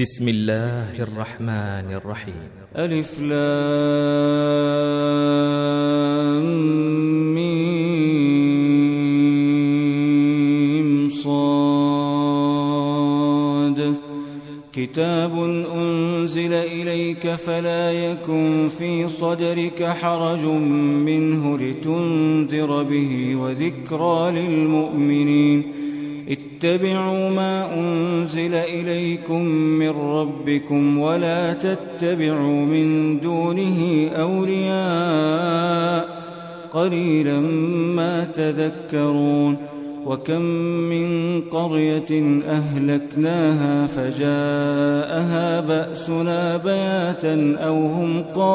بسم الله الرحمن الرحيم. ألف لام ميم صاد. كتاب أنزل إليك فلا يكن في صدرك حرج منه لتنذر به وذكرى للمؤمنين. اتبعوا ما أنزل إليكم من ربكم ولا تتبعوا من دونه أولياء قليلا ما تذكرون وكم من قرية أهلكناها فجاءها بأسنا بياتا أو هم قائلون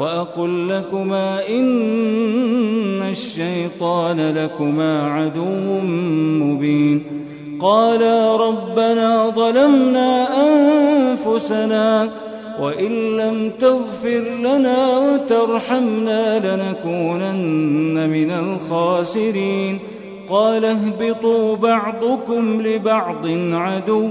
وأقل لكما إن الشيطان لكما عدو مبين. قالا ربنا ظلمنا أنفسنا وإن لم تغفر لنا وترحمنا لنكونن من الخاسرين. قال اهبطوا بعضكم لبعض عدو.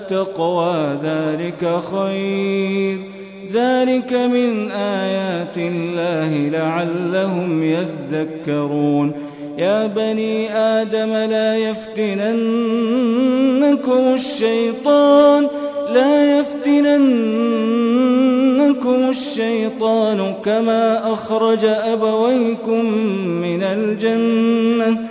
ذلك خير. ذلك من آيات الله لعلهم يذكرون. يا بني آدم لا يفتننكم الشيطان لا يفتننكم الشيطان كما أخرج أبويكم من الجنة.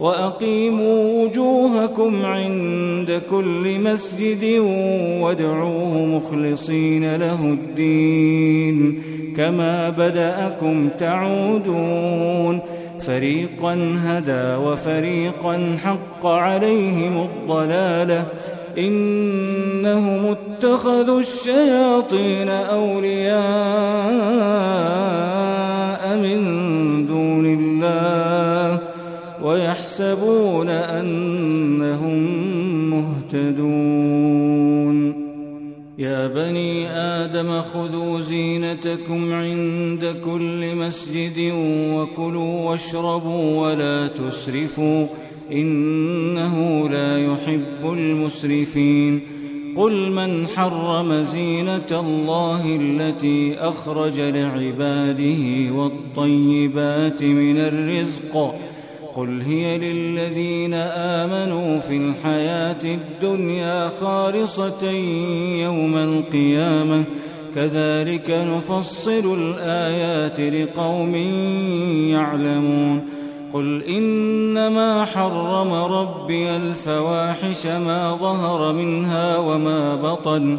وأقيموا وجوهكم عند كل مسجد وادعوه مخلصين له الدين. كما بدأكم تعودون. فريقا هدى وفريقا حق عليهم الضلالة. إنهم اتخذوا الشياطين أولياء من دون الله. ويحسبون أنهم مهتدون. يا بني آدم خذوا زينتكم عند كل مسجد وكلوا واشربوا ولا تسرفوا إنه لا يحب المسرفين. قل من حرم زينة الله التي أخرج لعباده والطيبات من الرزق قل هي للذين آمنوا في الحياة الدنيا خالصة يوم القيامة. كذلك نفصل الآيات لقوم يعلمون. قل إنما حرم ربي الفواحش ما ظهر منها وما بطن.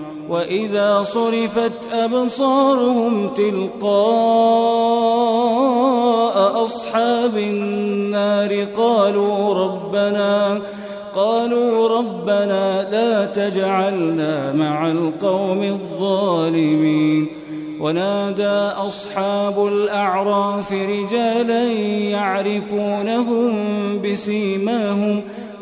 وإذا صرفت أبصارهم تلقاء أصحاب النار قالوا ربنا قالوا ربنا لا تجعلنا مع القوم الظالمين ونادى أصحاب الأعراف رجالا يعرفونهم بسيماهم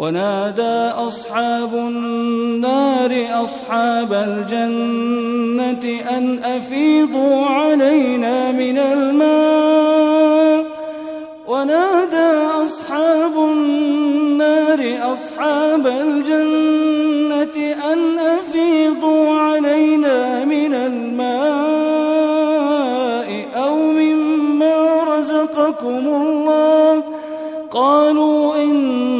ونادى أصحاب النار أصحاب الجنة أن أفيضوا علينا من الماء. ونادى أصحاب النار أصحاب الجنة أن أفيضوا علينا من الماء أو مما رزقكم الله. قالوا إن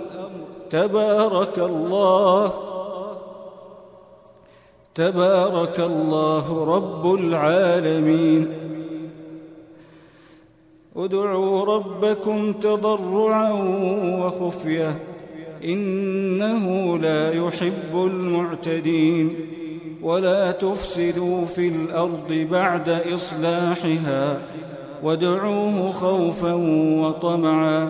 تبارك الله. تبارك الله رب العالمين. ادعوا ربكم تضرعا وخفية. إنه لا يحب المعتدين. ولا تفسدوا في الأرض بعد إصلاحها. وادعوه خوفا وطمعا.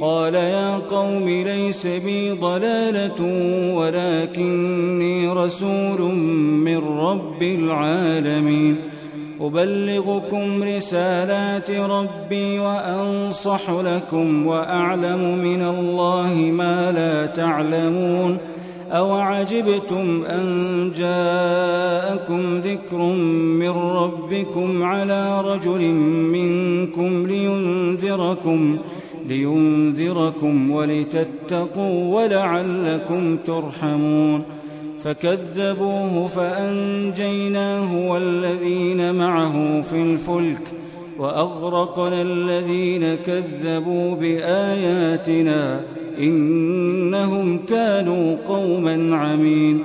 قال يا قوم ليس بي ضلالة ولكني رسول من رب العالمين. أبلغكم رسالات ربي وأنصح لكم وأعلم من الله ما لا تعلمون. أوعجبتم أن جاءكم ذكر من ربكم على رجل منكم لينذركم لينذركم ولتتقوا ولعلكم ترحمون فكذبوه فأنجيناه والذين معه في الفلك وأغرقنا الذين كذبوا بآياتنا إنهم كانوا قوما عمين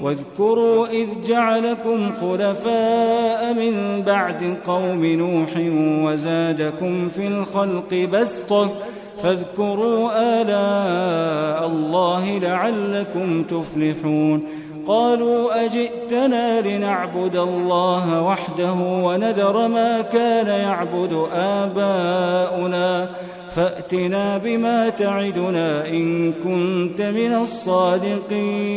واذكروا إذ جعلكم خلفاء من بعد قوم نوح وزادكم في الخلق بسطة فاذكروا آلاء الله لعلكم تفلحون قالوا أجئتنا لنعبد الله وحده وندر ما كان يعبد آباؤنا فأتنا بما تعدنا إن كنت من الصادقين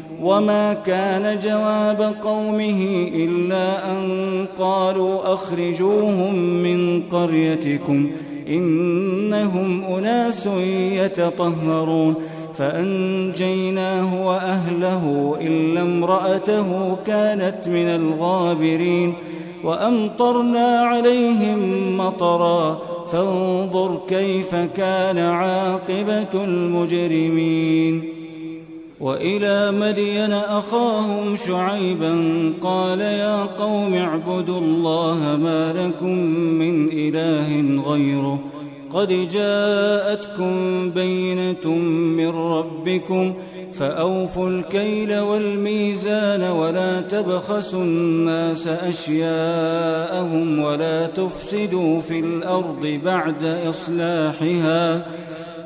وما كان جواب قومه إلا أن قالوا أخرجوهم من قريتكم إنهم أناس يتطهرون فأنجيناه وأهله إلا امرأته كانت من الغابرين وأمطرنا عليهم مطرا فانظر كيف كان عاقبة المجرمين وإلى مدين أخاهم شعيبا قال يا قوم اعبدوا الله ما لكم من إله غيره قد جاءتكم بينة من ربكم فأوفوا الكيل والميزان ولا تبخسوا الناس أشياءهم ولا تفسدوا في الأرض بعد إصلاحها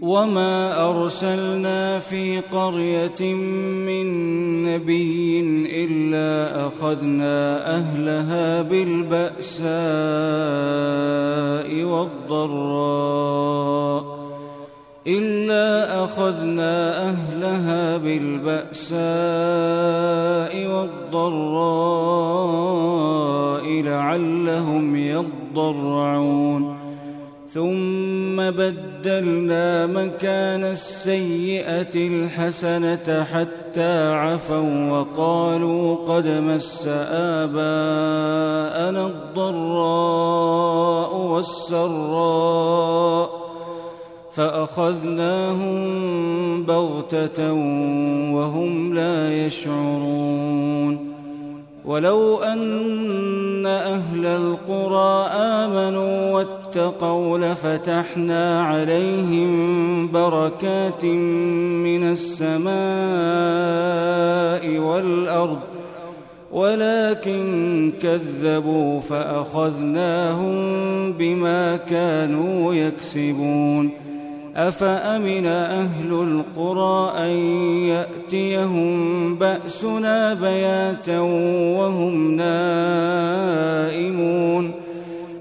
وما ارسلنا في قريه من نبي الا اخذنا اهلها بالباساء والضراء إلا أخذنا أهلها بالبأساء والضراء لعلهم يضرعون ثم بدلنا مكان السيئة الحسنة حتى عفوا وقالوا قد مس آباءنا الضراء والسراء فأخذناهم بغتة وهم لا يشعرون ولو أن أهل القرى آمنوا واتقوا لفتحنا عليهم بركات من السماء والأرض ولكن كذبوا فأخذناهم بما كانوا يكسبون. أفأمن أهل القرى أن يأتيهم بأسنا بياتا وهم نائمون؟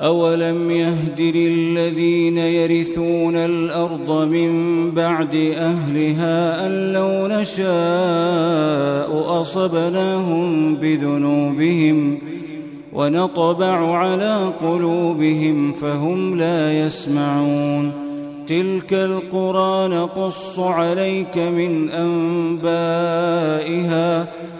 أولم يهد للذين يرثون الأرض من بعد أهلها أن لو نشاء أصبناهم بذنوبهم ونطبع على قلوبهم فهم لا يسمعون تلك القرى نقص عليك من أنبائها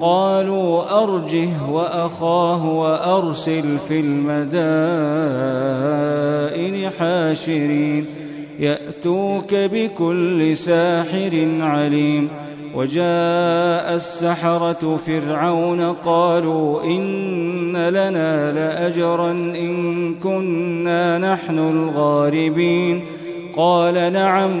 قالوا أرجه وأخاه وأرسل في المدائن حاشرين يأتوك بكل ساحر عليم وجاء السحرة فرعون قالوا إن لنا لأجرا إن كنا نحن الغاربين قال نعم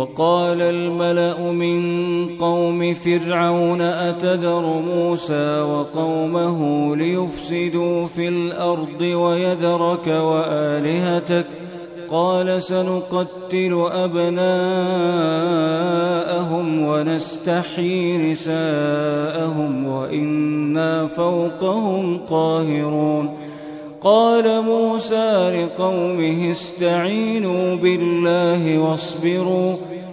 وقال الملأ من قوم فرعون أتذر موسى وقومه ليفسدوا في الأرض ويذرك وآلهتك؟ قال سنقتل أبناءهم ونستحيي نساءهم وإنا فوقهم قاهرون. قال موسى لقومه استعينوا بالله واصبروا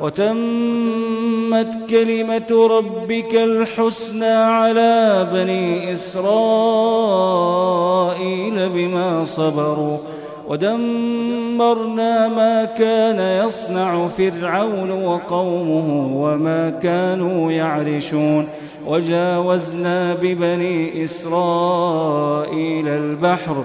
وتمت كلمة ربك الحسنى على بني إسرائيل بما صبروا ودمرنا ما كان يصنع فرعون وقومه وما كانوا يعرشون وجاوزنا ببني إسرائيل البحر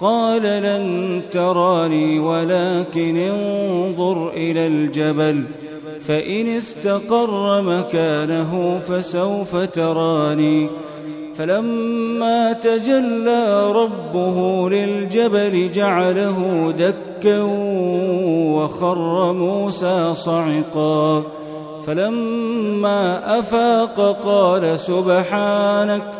قال لن تراني ولكن انظر إلى الجبل. فإن استقر مكانه فسوف تراني. فلما تجلى ربه للجبل جعله دكا وخر موسى صعقا. فلما أفاق قال سبحانك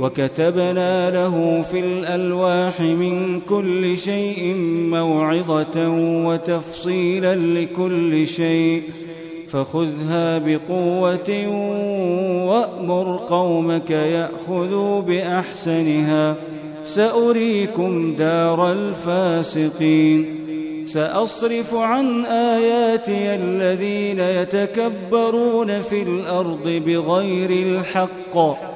وكتبنا له في الألواح من كل شيء موعظة وتفصيلا لكل شيء. فخذها بقوة وأمر قومك يأخذوا بأحسنها. سأريكم دار الفاسقين. سأصرف عن آياتي الذين يتكبرون في الأرض بغير الحق.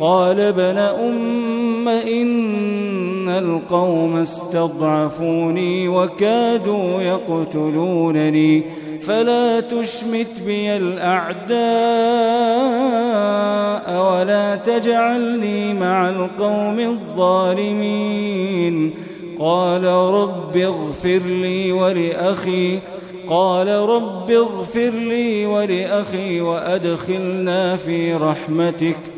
قال ابن أم إن القوم استضعفوني وكادوا يقتلونني فلا تشمت بي الأعداء ولا تجعلني مع القوم الظالمين. قال رب اغفر لي ولأخي قال رب اغفر لي ولأخي وأدخلنا في رحمتك.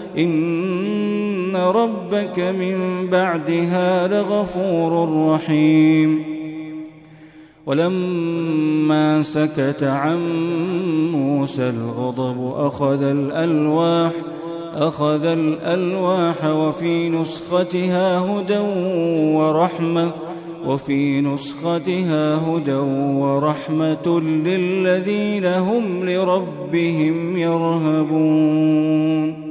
إن ربك من بعدها لغفور رحيم. ولما سكت عن موسى الغضب أخذ الألواح أخذ الألواح وفي نسختها هدى ورحمة وفي نسختها هدى ورحمة للذين هم لربهم يرهبون.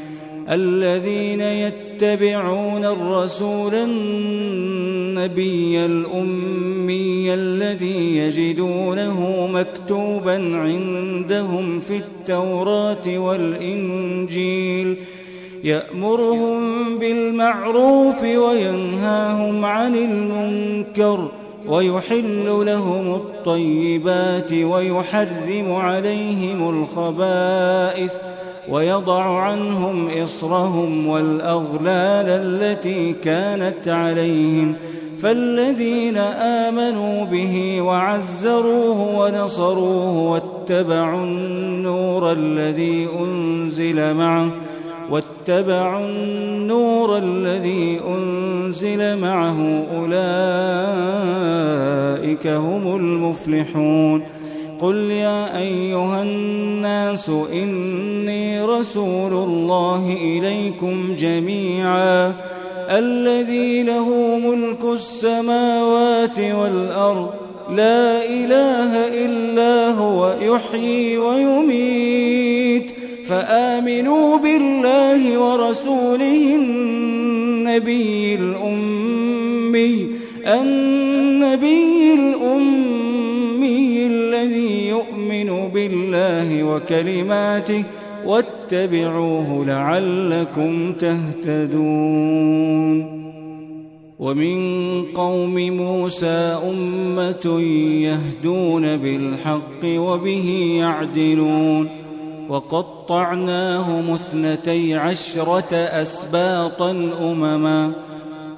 الذين يتبعون الرسول النبي الأمي الذي يجدونه مكتوبا عندهم في التوراة والإنجيل يأمرهم بالمعروف وينهاهم عن المنكر ويحل لهم الطيبات ويحرم عليهم الخبائث. ويضع عنهم إصرهم والأغلال التي كانت عليهم فالذين آمنوا به وعزروه ونصروه واتبعوا النور الذي أنزل معه واتبعوا النور الذي أنزل معه أولئك هم المفلحون قل يا أيها الناس إني رسول الله إليكم جميعا الذي له ملك السماوات والأرض لا إله إلا هو يحيي ويميت. فآمنوا بالله ورسوله النبي الأمي النبي الأمي. بالله وكلماته واتبعوه لعلكم تهتدون. ومن قوم موسى أمة يهدون بالحق وبه يعدلون. وقطعناهم اثنتي عشرة أسباطا أمما.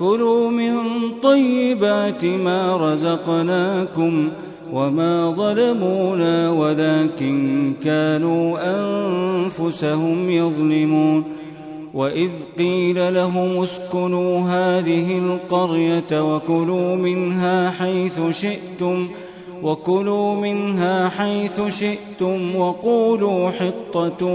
كلوا من طيبات ما رزقناكم وما ظلمونا ولكن كانوا أنفسهم يظلمون. وإذ قيل لهم اسكنوا هذه القرية وكلوا منها حيث شئتم وكلوا منها حيث شئتم وقولوا حطة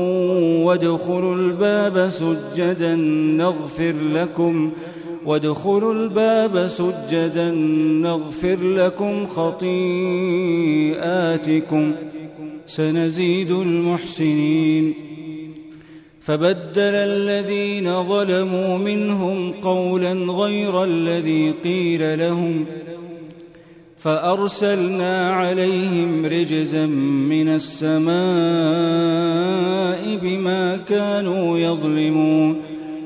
وادخلوا الباب سجدا نغفر لكم ۖ. وادخلوا الباب سجدا نغفر لكم خطيئاتكم سنزيد المحسنين. فبدل الذين ظلموا منهم قولا غير الذي قيل لهم فأرسلنا عليهم رجزا من السماء بما كانوا يظلمون.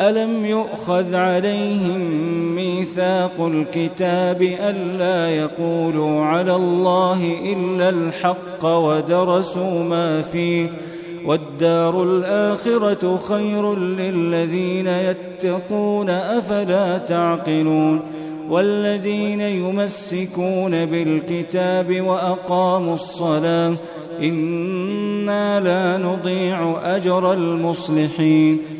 ألم يؤخذ عليهم ميثاق الكتاب ألا يقولوا على الله إلا الحق ودرسوا ما فيه والدار الآخرة خير للذين يتقون أفلا تعقلون والذين يمسكون بالكتاب وأقاموا الصلاة إنا لا نضيع أجر المصلحين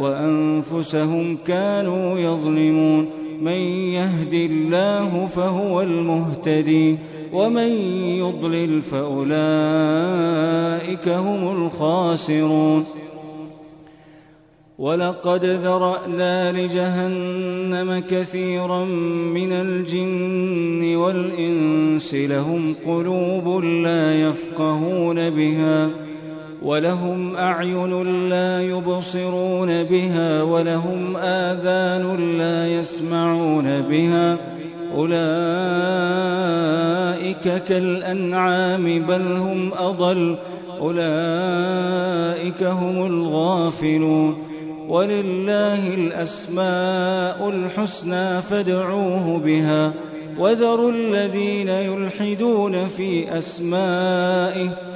وأنفسهم كانوا يظلمون. من يهد الله فهو المهتدي ومن يضلل فأولئك هم الخاسرون. ولقد ذرأنا لجهنم كثيرا من الجن والإنس لهم قلوب لا يفقهون بها. ولهم أعين لا يبصرون بها ولهم آذان لا يسمعون بها أولئك كالأنعام بل هم أضل أولئك هم الغافلون ولله الأسماء الحسنى فادعوه بها وذروا الذين يلحدون في أسمائه